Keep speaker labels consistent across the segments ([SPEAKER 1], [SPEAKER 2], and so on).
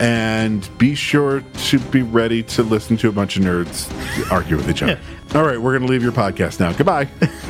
[SPEAKER 1] and be sure to be ready to listen to a bunch of nerds argue with each other. All right, we're going to leave your podcast now. Goodbye.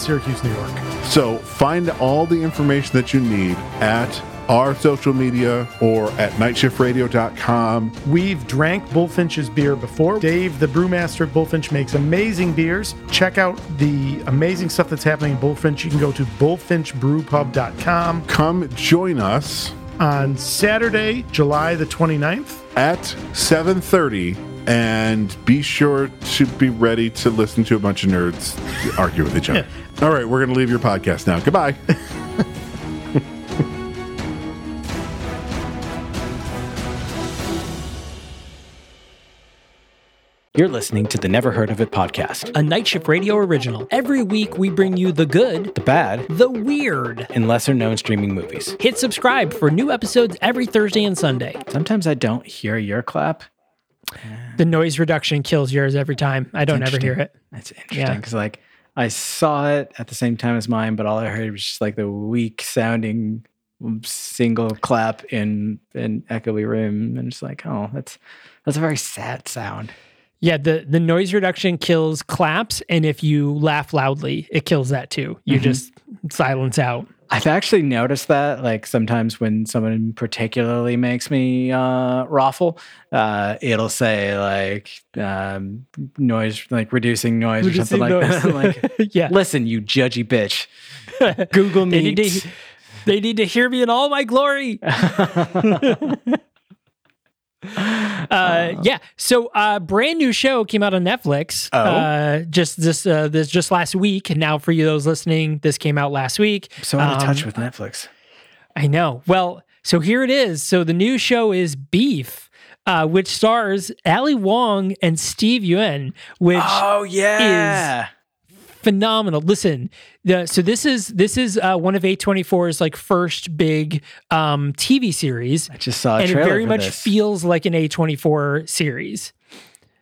[SPEAKER 2] Syracuse, New York.
[SPEAKER 1] So find all the information that you need at our social media or at nightshiftradio.com.
[SPEAKER 2] We've drank Bullfinch's beer before. Dave, the brewmaster at Bullfinch, makes amazing beers. Check out the amazing stuff that's happening in Bullfinch. You can go to bullfinchbrewpub.com
[SPEAKER 1] Come join us
[SPEAKER 2] on Saturday, July the 29th.
[SPEAKER 1] at 7:30 and be sure to be ready to listen to a bunch of nerds argue with each other. All right, we're going to leave your podcast now. Goodbye.
[SPEAKER 3] You're listening to the Never Heard of It podcast.
[SPEAKER 4] a Night Shift Radio original. Every week we bring you the good,
[SPEAKER 3] The bad
[SPEAKER 4] the weird.
[SPEAKER 3] and lesser known streaming movies.
[SPEAKER 4] Hit subscribe for new episodes every Thursday and Sunday.
[SPEAKER 3] Sometimes I don't hear your clap.
[SPEAKER 4] The noise reduction kills yours every time. I don't ever hear it.
[SPEAKER 3] That's interesting
[SPEAKER 4] Yeah.
[SPEAKER 3] because, like, I saw it at the same time as mine, but all I heard was just like the weak sounding single clap in an echoey room, and it's like, oh, that's that's a very sad sound.
[SPEAKER 4] Yeah, the the noise reduction kills claps, and if you laugh loudly, it kills that too. You
[SPEAKER 3] Mhm.
[SPEAKER 4] just silence out.
[SPEAKER 3] I've actually noticed that, like sometimes when someone particularly makes me uh, raffle, uh, it'll say like um, noise, like reducing noise or something like that. I'm like,
[SPEAKER 4] yeah,
[SPEAKER 3] listen, you judgy bitch. Google
[SPEAKER 4] they need to they need to hear me in all my glory. uh, yeah. So, uh, brand new show came out on Netflix.
[SPEAKER 3] Oh.
[SPEAKER 4] uh, just this, uh, this just last week. And now, for you those listening, this came out last week.
[SPEAKER 3] so out of touch
[SPEAKER 4] Um,
[SPEAKER 3] with Netflix.
[SPEAKER 4] I know. Well, so here it is. So the new show is Beef, uh, which stars Ali Wong and Steve Yuen, which
[SPEAKER 3] Oh yeah.
[SPEAKER 4] Phenomenal. Listen, the, so this is this is uh, one of A24's like first big um, TV series
[SPEAKER 3] I just saw a
[SPEAKER 4] and it very much
[SPEAKER 3] this.
[SPEAKER 4] feels like an A24 series.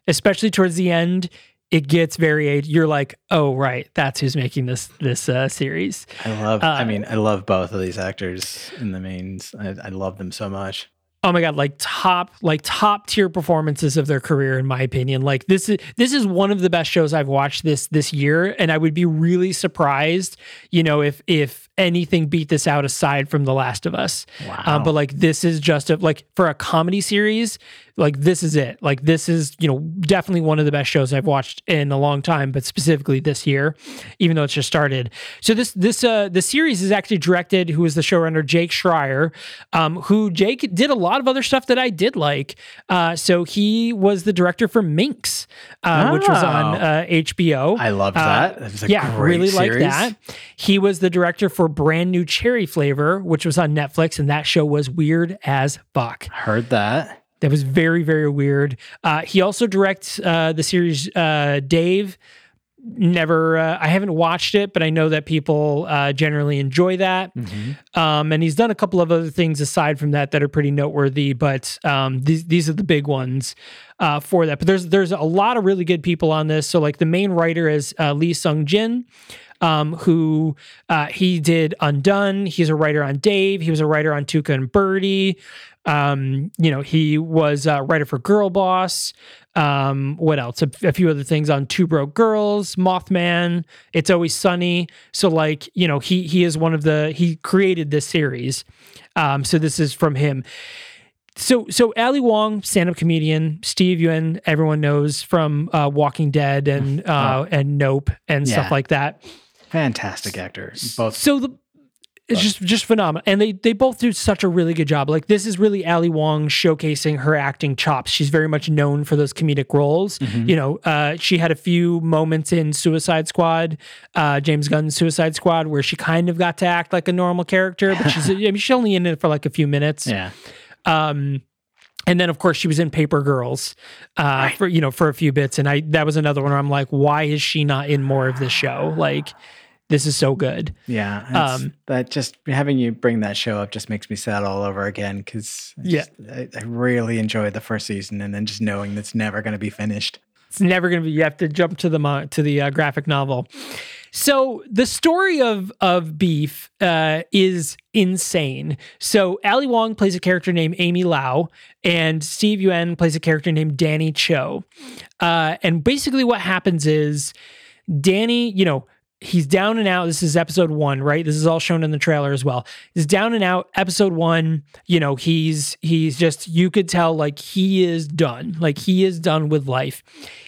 [SPEAKER 4] Especially towards the end, it gets very you're like, "Oh, right, that's who's making this this uh, series."
[SPEAKER 3] I love. I
[SPEAKER 4] uh,
[SPEAKER 3] mean, I love both of these actors in the mains. I, I love them so much.
[SPEAKER 4] Oh my god like top like top tier performances of their career in my opinion. Like this is this is one of the best shows i've watched this this year. And i would be really surprised you know if if anything beat this out aside from the last of us.
[SPEAKER 3] Wow.
[SPEAKER 4] um, but like this is just a like for a comedy series like this is it like this is you know definitely one of the best shows i've watched in a long time but specifically this year even though it's just started so this this uh the series is actually directed who is the showrunner jake schreier um who jake did a lot of other stuff that i did like uh so he was the director for minx uh, which was on
[SPEAKER 3] Oh.
[SPEAKER 4] uh, hbo
[SPEAKER 3] I loved
[SPEAKER 4] uh,
[SPEAKER 3] that. It was a
[SPEAKER 4] yeah, really like that. He was the director for Brand New Cherry Flavor, which was on Netflix, and that show was weird as fuck.
[SPEAKER 3] Heard that.
[SPEAKER 4] That was very, very weird. Uh, he also directs uh, the series uh, Dave, never uh, i haven't watched it but i know that people uh, generally enjoy that.
[SPEAKER 3] Mm-hmm.
[SPEAKER 4] um, and he's done a couple of other things aside from that that are pretty noteworthy but um, these, these are the big ones uh, for that. But there's there's a lot of really good people on this. So like the main writer is uh, lee sung jin um, who uh, he did undone. He's a writer on dave. He was a writer on tuca and birdie um, you know he was a writer for girl boss um, what else? A, a few other things on Two Broke Girls, Mothman, It's Always Sunny. So like, you know, he he is one of the he created this series. Um, so this is from him. So so Ali Wong, stand-up comedian, Steve Yuen, everyone knows from uh, Walking Dead and uh, and Nope and stuff like that.
[SPEAKER 3] Fantastic actor. Both.
[SPEAKER 4] So the it's just just phenomenal, and they they both do such a really good job. Like this is really Ali Wong showcasing her acting chops. She's very much known for those comedic roles. You know, uh, she had a few moments in Suicide Squad, uh, James Gunn's Suicide Squad, where she kind of got to act like a normal character, but she's I mean she's only in it for like a few minutes.
[SPEAKER 3] Yeah.
[SPEAKER 4] Um, and then of course she was in Paper Girls, uh, for you know for a few bits, and I that was another one where I'm like, why is she not in more of this show? Like, this is so good.
[SPEAKER 3] Yeah.
[SPEAKER 4] Um,
[SPEAKER 3] that just having you bring that show up just makes me sad all over again because
[SPEAKER 4] Yeah.
[SPEAKER 3] I, I really enjoyed the first season and then just knowing that's never going to be finished.
[SPEAKER 4] It's never going to be. You have to jump to the mo- to the uh, graphic novel. So the story of of Beef uh, is insane. So Ali Wong plays a character named Amy Lau, and Steve Yuen plays a character named Danny Cho. Uh, and basically, what happens is Danny, you know, he's down and out. This is episode one, right? This is all shown in the trailer as well. He's down and out. Episode one, you know, he's he's just you could tell like he is done. Like he is done with life.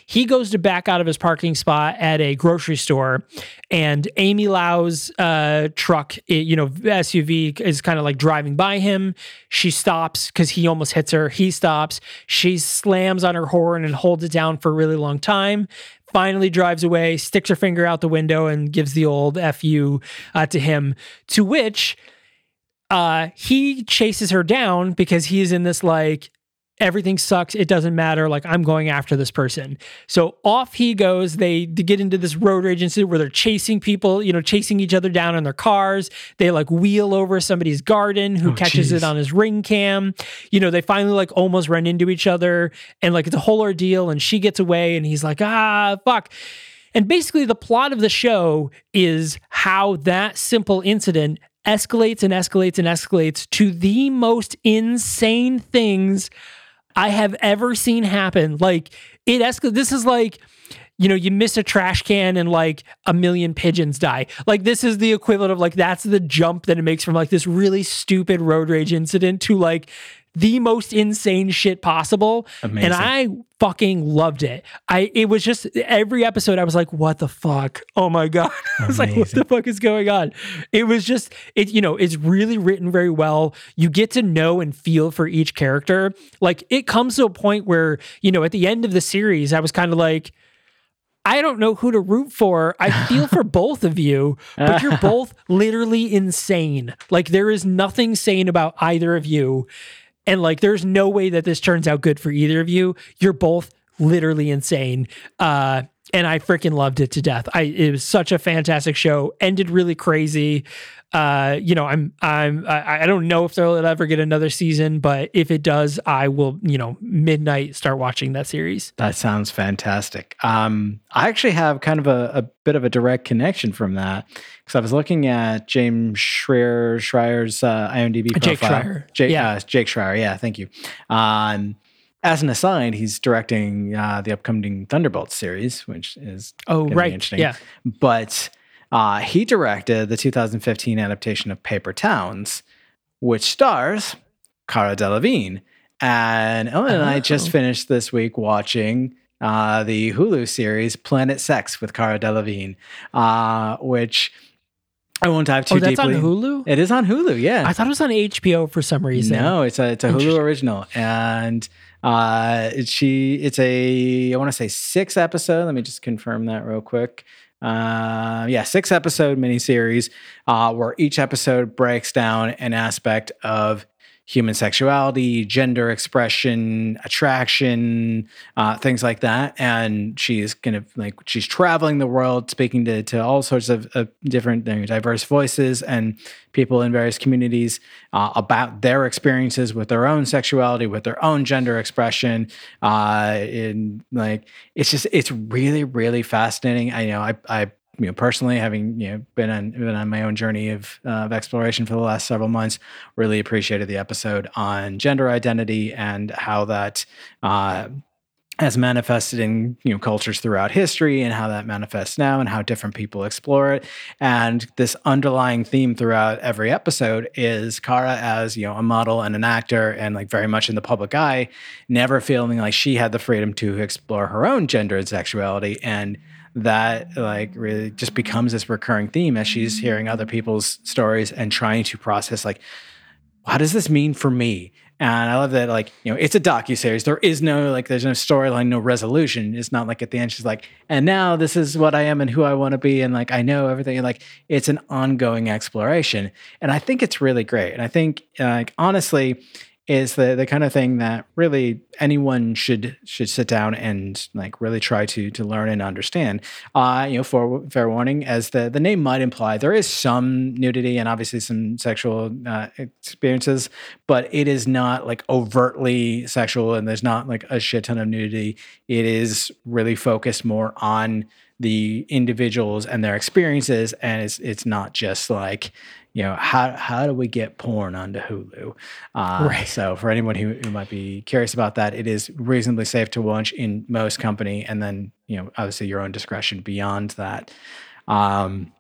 [SPEAKER 4] He goes to back out of his parking spot at a grocery store, and Amy Lau's uh, truck, you know, SUV is kind of like driving by him. She stops because he almost hits her. He stops. She slams on her horn and holds it down for a really long time finally drives away, sticks her finger out the window, and gives the old "fu" uh, to him. To which uh, he chases her down because he's in this like everything sucks. It doesn't matter. Like I'm going after this person. So off he goes. They, they get into this road rage incident where they're chasing people, you know, chasing each other down in their cars. They like wheel over somebody's garden who
[SPEAKER 2] Oh,
[SPEAKER 4] catches it on his ring cam. You know, they finally like almost run into each other and like it's a whole ordeal and she gets away and he's like, ah, fuck. And basically, the plot of the show is how that simple incident escalates and escalates and escalates to the most insane things I have ever seen happen. Like, it escalates. This is like, you know, you miss a trash can and like a million pigeons die. Like, this is the equivalent of like, that's the jump that it makes from like this really stupid road rage incident to like the most insane shit possible.
[SPEAKER 3] Amazing.
[SPEAKER 4] And I fucking loved it. I it was just every episode I was like, what the fuck? Oh my god. I was like, what the fuck is going on? It was just it, you know, it's really written very well. You get to know and feel for each character. Like it comes to a point where, you know, at the end of the series, I was kind of like, I don't know who to root for. I feel for both of you, but you're both literally insane. Like there is nothing sane about either of you. And like there's no way that this turns out good for either of you. You're both literally insane. Uh and I freaking loved it to death. I it was such a fantastic show. Ended really crazy. Uh, you know, I'm I'm I, I don't know if they'll ever get another season, but if it does, I will, you know, midnight start watching that series.
[SPEAKER 3] That sounds fantastic. Um, I actually have kind of a, a bit of a direct connection from that because I was looking at James Schreier Schreier's uh, IMDb
[SPEAKER 4] Uh, Jake
[SPEAKER 3] profile.
[SPEAKER 4] Schreier.
[SPEAKER 3] Jake,
[SPEAKER 4] Yeah.
[SPEAKER 3] uh, Jake Schreier. Yeah, thank you. Um, as an aside, he's directing uh, the upcoming Thunderbolts series, which is
[SPEAKER 4] Oh, right.
[SPEAKER 3] interesting.
[SPEAKER 4] Yeah.
[SPEAKER 3] But uh, he directed the 2015 adaptation of Paper Towns, which stars Cara Delevingne. And Ellen and I just
[SPEAKER 4] Oh.
[SPEAKER 3] finished this week watching uh, the Hulu series Planet Sex with Cara Delevingne, uh, which I won't dive too
[SPEAKER 4] Oh, that's
[SPEAKER 3] deeply.
[SPEAKER 4] on Hulu?
[SPEAKER 3] It is on Hulu, yeah.
[SPEAKER 4] I thought it was on HBO for some reason.
[SPEAKER 3] No, it's a it's a Hulu original, and uh, she it's a I want to say six episode. Let me just confirm that real quick. Uh, yeah, six episode miniseries, uh, where each episode breaks down an aspect of human sexuality, gender expression, attraction, uh, things like that. And she's kind of like she's traveling the world, speaking to to all sorts of, different you know, diverse voices and people in various communities uh, about their experiences with their own sexuality, with their own gender expression. Uh, in like it's just it's really really fascinating. I know I I you know personally having you know been on been on my own journey of, uh, of exploration for the last several months really appreciated the episode on gender identity and how that uh, has manifested in you know cultures throughout history and how that manifests now and how different people explore it. And this underlying theme throughout every episode is Cara as you know a model and an actor and like very much in the public eye never feeling like she had the freedom to explore her own gender and sexuality. And that like really just becomes this recurring theme as she's mm-hmm. hearing other people's stories and trying to process like what does this mean for me and I love that, like, you know, it's a docu series. There is no like, there's no storyline, no resolution. It's not like at the end she's like, and now this is what I am and who I want to be, and like I know everything. And, like, it's an ongoing exploration, and I think it's really great. And I think, like, honestly, is the the kind of thing that really anyone should should sit down and like really try to to learn and understand. Uh, you know, for fair warning, as the the name might imply, there is some nudity and obviously some sexual uh, experiences, but it is not like overtly sexual, and there's not like a shit ton of nudity. It is really focused more on the individuals and their experiences, and it's it's not just like you know how how do we get porn onto Hulu? Uh, right. So for anyone who, who might be curious about that, it is reasonably safe to watch in most company, and then you know obviously your own discretion beyond that. Um,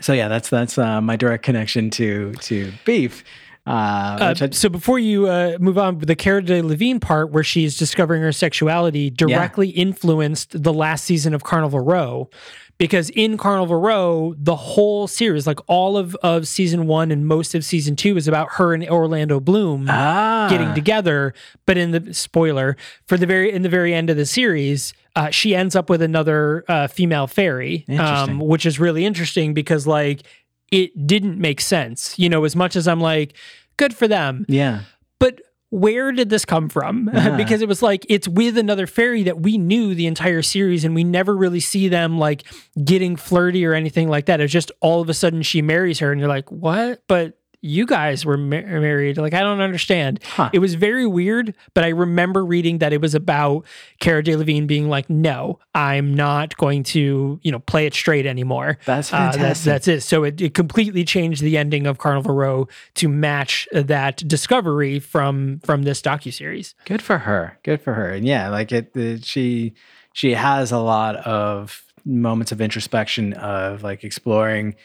[SPEAKER 3] so yeah, that's that's uh, my direct connection to to beef.
[SPEAKER 4] Uh, uh, so before you uh, move on, the Cara Delevingne part where she's discovering her sexuality directly yeah. influenced the last season of Carnival Row because in Carnival Row, the whole series, like all of, of season one and most of season two, is about her and Orlando Bloom ah. getting together. But in the spoiler for the very in the very end of the series, uh, she ends up with another uh, female fairy, um, which is really interesting because like it didn't make sense. You know, as much as I'm like, good for them.
[SPEAKER 3] Yeah.
[SPEAKER 4] But where did this come from? Uh-huh. because it was like it's with another fairy that we knew the entire series and we never really see them like getting flirty or anything like that. It's just all of a sudden she marries her and you're like, "What?" But you guys were married. Like, I don't understand. Huh. It was very weird, but I remember reading that it was about Cara Delevingne being like, no, I'm not going to, you know, play it straight anymore.
[SPEAKER 3] That's fantastic. Uh, that's,
[SPEAKER 4] that's, it. So it, it completely changed the ending of Carnival Row to match that discovery from from this docu series.
[SPEAKER 3] Good for her. Good for her. And yeah, like it, it she she has a lot of moments of introspection of like exploring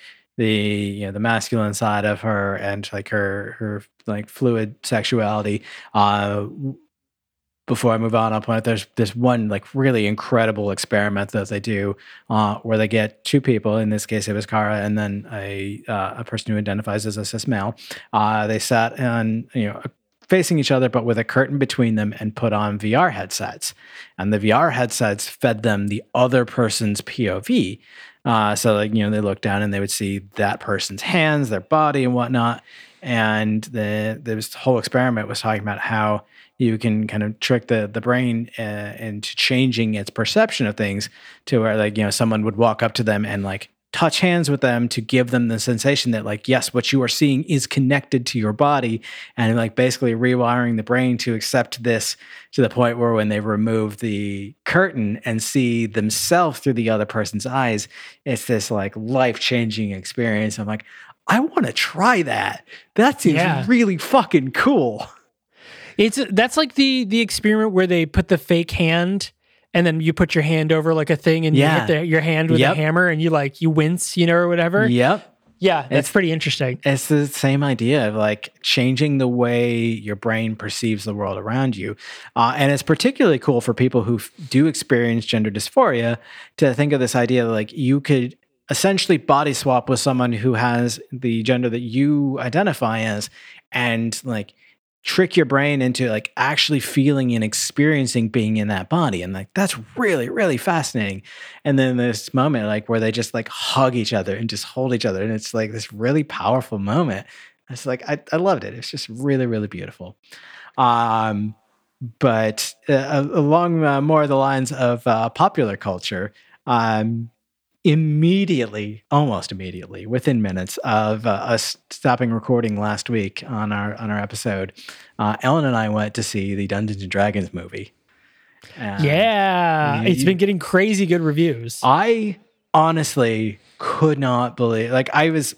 [SPEAKER 3] the you know the masculine side of her and like her her like fluid sexuality uh before I move on, I'll point out there's this one like really incredible experiment that they do uh, where they get two people. In this case, it was Cara and then a uh, a person who identifies as a cis male. Uh, they sat on you know facing each other, but with a curtain between them, and put on VR headsets. And the VR headsets fed them the other person's POV. Uh, so like you know they look down and they would see that person's hands, their body, and whatnot. And the this whole experiment was talking about how you can kind of trick the the brain uh, into changing its perception of things to where like you know someone would walk up to them and like touch hands with them to give them the sensation that like yes what you are seeing is connected to your body and like basically rewiring the brain to accept this to the point where when they remove the curtain and see themselves through the other person's eyes it's this like life-changing experience. I'm like i want to try that. That seems yeah. really fucking cool.
[SPEAKER 4] It's that's like the the experiment where they put the fake hand and then you put your hand over like a thing and yeah. you hit the, your hand with yep. a hammer and you like you wince, you know, or whatever.
[SPEAKER 3] Yep.
[SPEAKER 4] Yeah, that's it's, pretty interesting.
[SPEAKER 3] It's the same idea of like changing the way your brain perceives the world around you. Uh, and it's particularly cool for people who f- do experience gender dysphoria to think of this idea that like you could essentially body swap with someone who has the gender that you identify as and like trick your brain into like actually feeling and experiencing being in that body and like that's really really fascinating and then this moment like where they just like hug each other and just hold each other and it's like this really powerful moment It's like I, I loved it. It's just really really beautiful. Um, but uh, along uh, more of the lines of uh, popular culture, um, immediately, almost immediately, within minutes of uh, us stopping recording last week on our on our episode, uh, Ellen and I went to see the Dungeons and Dragons movie. And
[SPEAKER 4] yeah, it's been getting crazy good reviews.
[SPEAKER 3] I honestly could not believe like I was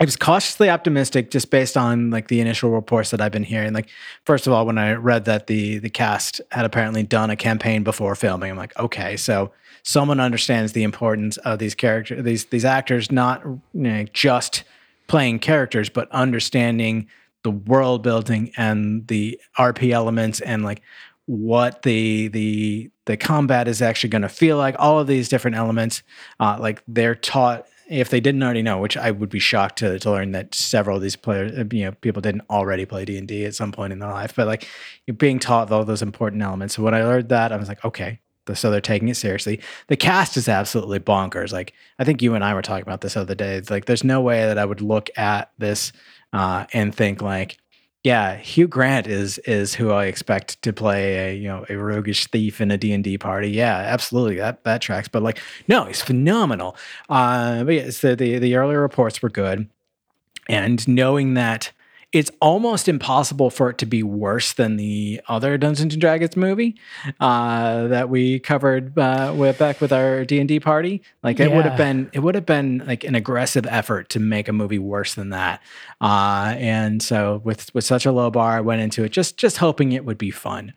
[SPEAKER 3] I was cautiously optimistic just based on like the initial reports that I've been hearing. Like first of all, when I read that the the cast had apparently done a campaign before filming, I'm like, okay, so someone understands the importance of these characters, these these actors not you know, just playing characters, but understanding the world building and the RP elements and like what the the the combat is actually going to feel like. All of these different elements, uh, like they're taught. If they didn't already know, which I would be shocked to, to learn that several of these players, uh, you know, people didn't already play D and D at some point in their life, but like you're being taught all those important elements. So when I learned that, I was like, okay, so they're taking it seriously. The cast is absolutely bonkers. Like I think you and I were talking about this the other day. It's like there's no way that I would look at this uh, and think like, yeah, Hugh Grant is is who I expect to play a you know a roguish thief in a D and D party. Yeah, absolutely, that that tracks. But like, no, he's phenomenal. Uh, but yeah, so the the earlier reports were good, and knowing that it's almost impossible for it to be worse than the other Dungeons and Dragons movie uh, that we covered uh, with back with our D and D party. Like it would have been, it would have been like an aggressive effort to make a movie worse than that. Uh, and so with with such a low bar, I went into it just just hoping it would be fun.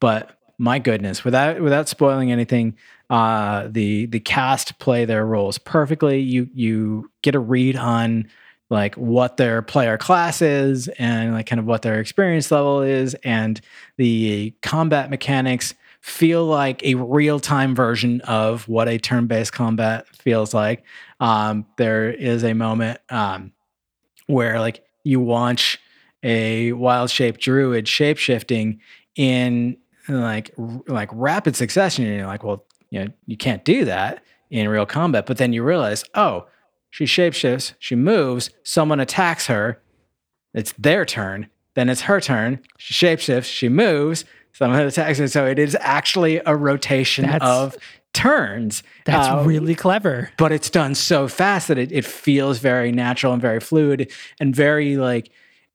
[SPEAKER 3] But my goodness, without without spoiling anything, uh, the the cast play their roles perfectly. You you get a read on like what their player class is and like kind of what their experience level is. And the combat mechanics feel like a real-time version of what a turn-based combat feels like. Um, there is a moment um, where like you watch a wild shape druid shapeshifting in like r- like rapid succession and you're like well you know you can't do that in real combat. But then you realize oh she shapeshifts, she moves, someone attacks her, it's their turn, then it's her turn, she shapeshifts, she moves, someone attacks her. So it is actually a rotation
[SPEAKER 4] That's-
[SPEAKER 3] of turns.
[SPEAKER 4] That's
[SPEAKER 3] Uh,
[SPEAKER 4] really clever.
[SPEAKER 3] but it's done so fast that it, it feels very natural and very fluid and very like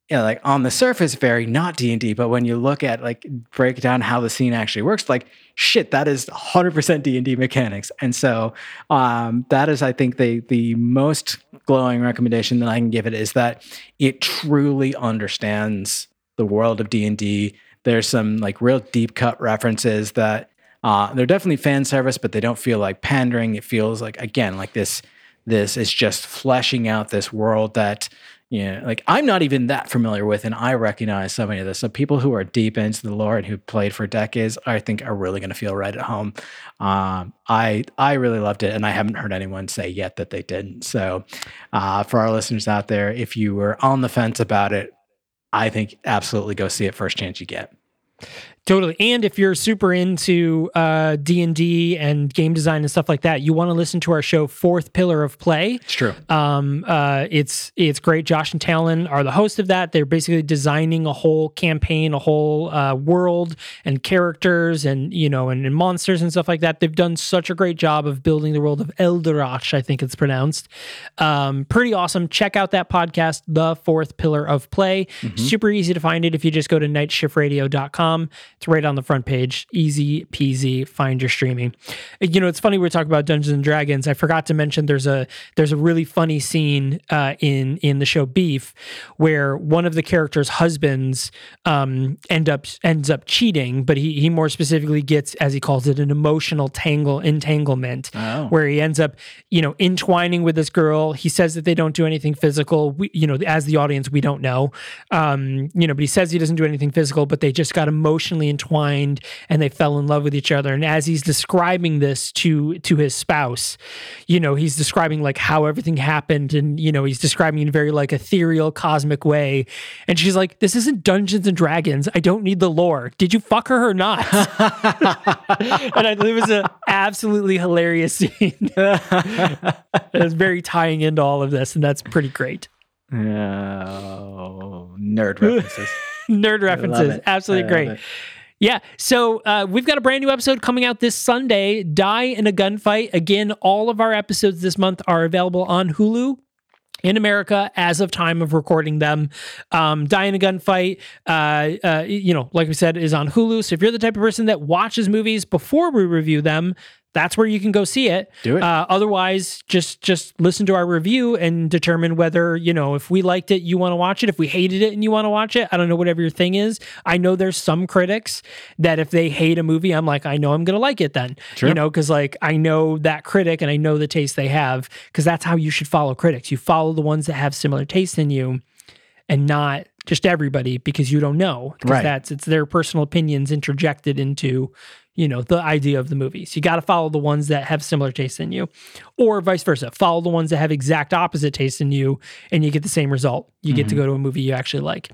[SPEAKER 3] you know, like on the surface very not d&d but when you look at like break down how the scene actually works like shit that is 100% d&d mechanics. And so um, that is i think the the most glowing recommendation that i can give it is that it truly understands the world of d&d there's some like real deep cut references that uh, they're definitely fan service but they don't feel like pandering. It feels like again like this this is just fleshing out this world that know, like I'm not even that familiar with, and I recognize so many of this. So people who are deep into the lore and who played for decades, I think are really going to feel right at home. Um, I I really loved it, and I haven't heard anyone say yet that they didn't. So uh, for our listeners out there, if you were on the fence about it, I think absolutely go see it first chance you get.
[SPEAKER 4] Totally. And if you're super into uh, D&D and game design and stuff like that, you want to listen to our show Fourth Pillar of Play.
[SPEAKER 3] It's true.
[SPEAKER 4] Um, uh, it's it's great. Josh and Talon are the host of that. They're basically designing a whole campaign, a whole uh, world and characters and you know and, and monsters and stuff like that. They've done such a great job of building the world of Eldorach, I think it's pronounced. Um, pretty awesome. Check out that podcast, The Fourth Pillar of Play. Super easy to find it if you just go to nightshiftradio.com. It's right on the front page. Easy peasy. Find your streaming. You know, it's funny we're talking about Dungeons and Dragons. I forgot to mention there's a there's a really funny scene uh, in in the show Beef where one of the characters' husbands um, end up ends up cheating, but he he more specifically gets, as he calls it, an emotional tangle entanglement
[SPEAKER 3] Oh.
[SPEAKER 4] where he ends up, you know, entwining with this girl. He says that they don't do anything physical. We, you know, as the audience, we don't know, um, you know, but he says he doesn't do anything physical, but they just got emotionally entwined and they fell in love with each other. And as he's describing this to to his spouse, you know, he's describing like how everything happened, and you know, he's describing in a very like ethereal, cosmic way. And she's like, "This isn't Dungeons and Dragons. I don't need the lore. Did you fuck her or not?" and I, it was an absolutely hilarious scene. it's very tying into all of this, and that's pretty great.
[SPEAKER 3] Oh, nerd references.
[SPEAKER 4] Nerd references. Absolutely great.
[SPEAKER 3] it.
[SPEAKER 4] Yeah. So uh, we've got a brand new episode coming out this Sunday Die in a Gunfight. Again, all of our episodes this month are available on Hulu. In America, as of time of recording them, um, Die in a Gunfight, uh, uh, you know, like we said, is on Hulu. So if you're the type of person that watches movies before we review them, that's where you can go see it.
[SPEAKER 3] Do it.
[SPEAKER 4] Uh, otherwise, just just listen to our review and determine whether you know if we liked it, you want to watch it. If we hated it and you want to watch it, I don't know whatever your thing is. I know there's some critics that if they hate a movie, I'm like, I know I'm gonna like it then.
[SPEAKER 3] Sure.
[SPEAKER 4] You know, because like I know that critic and I know the taste they have. Because that's how you should follow critics. You follow the ones that have similar taste in you, and not just everybody because you don't know.
[SPEAKER 3] Right.
[SPEAKER 4] That's it's their personal opinions interjected into you know the idea of the movie so you got to follow the ones that have similar taste in you or vice versa. Follow the ones that have exact opposite taste in you and you get the same result. You get to go to a movie you actually like.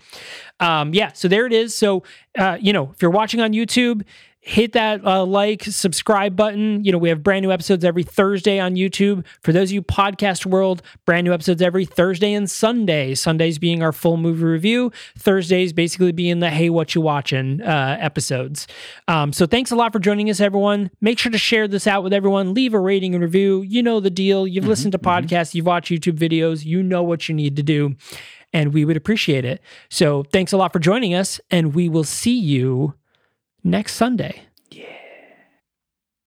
[SPEAKER 4] Um, yeah so there it is. So uh, you know if you're watching on youtube hit that uh, like subscribe button. You know we have brand new episodes every thursday on youtube. For those of you podcast world brand new episodes every thursday and sunday. Sundays being our full movie review. Thursdays basically being the hey what you watching uh, episodes. Um, so thanks a lot for joining us everyone. Make sure to share this out with everyone. Leave a rating and review. You know the deal. You've listened to podcasts. You've watched youtube videos. You know what you need to do. And we would appreciate it. So thanks a lot for joining us and we will see you next Sunday.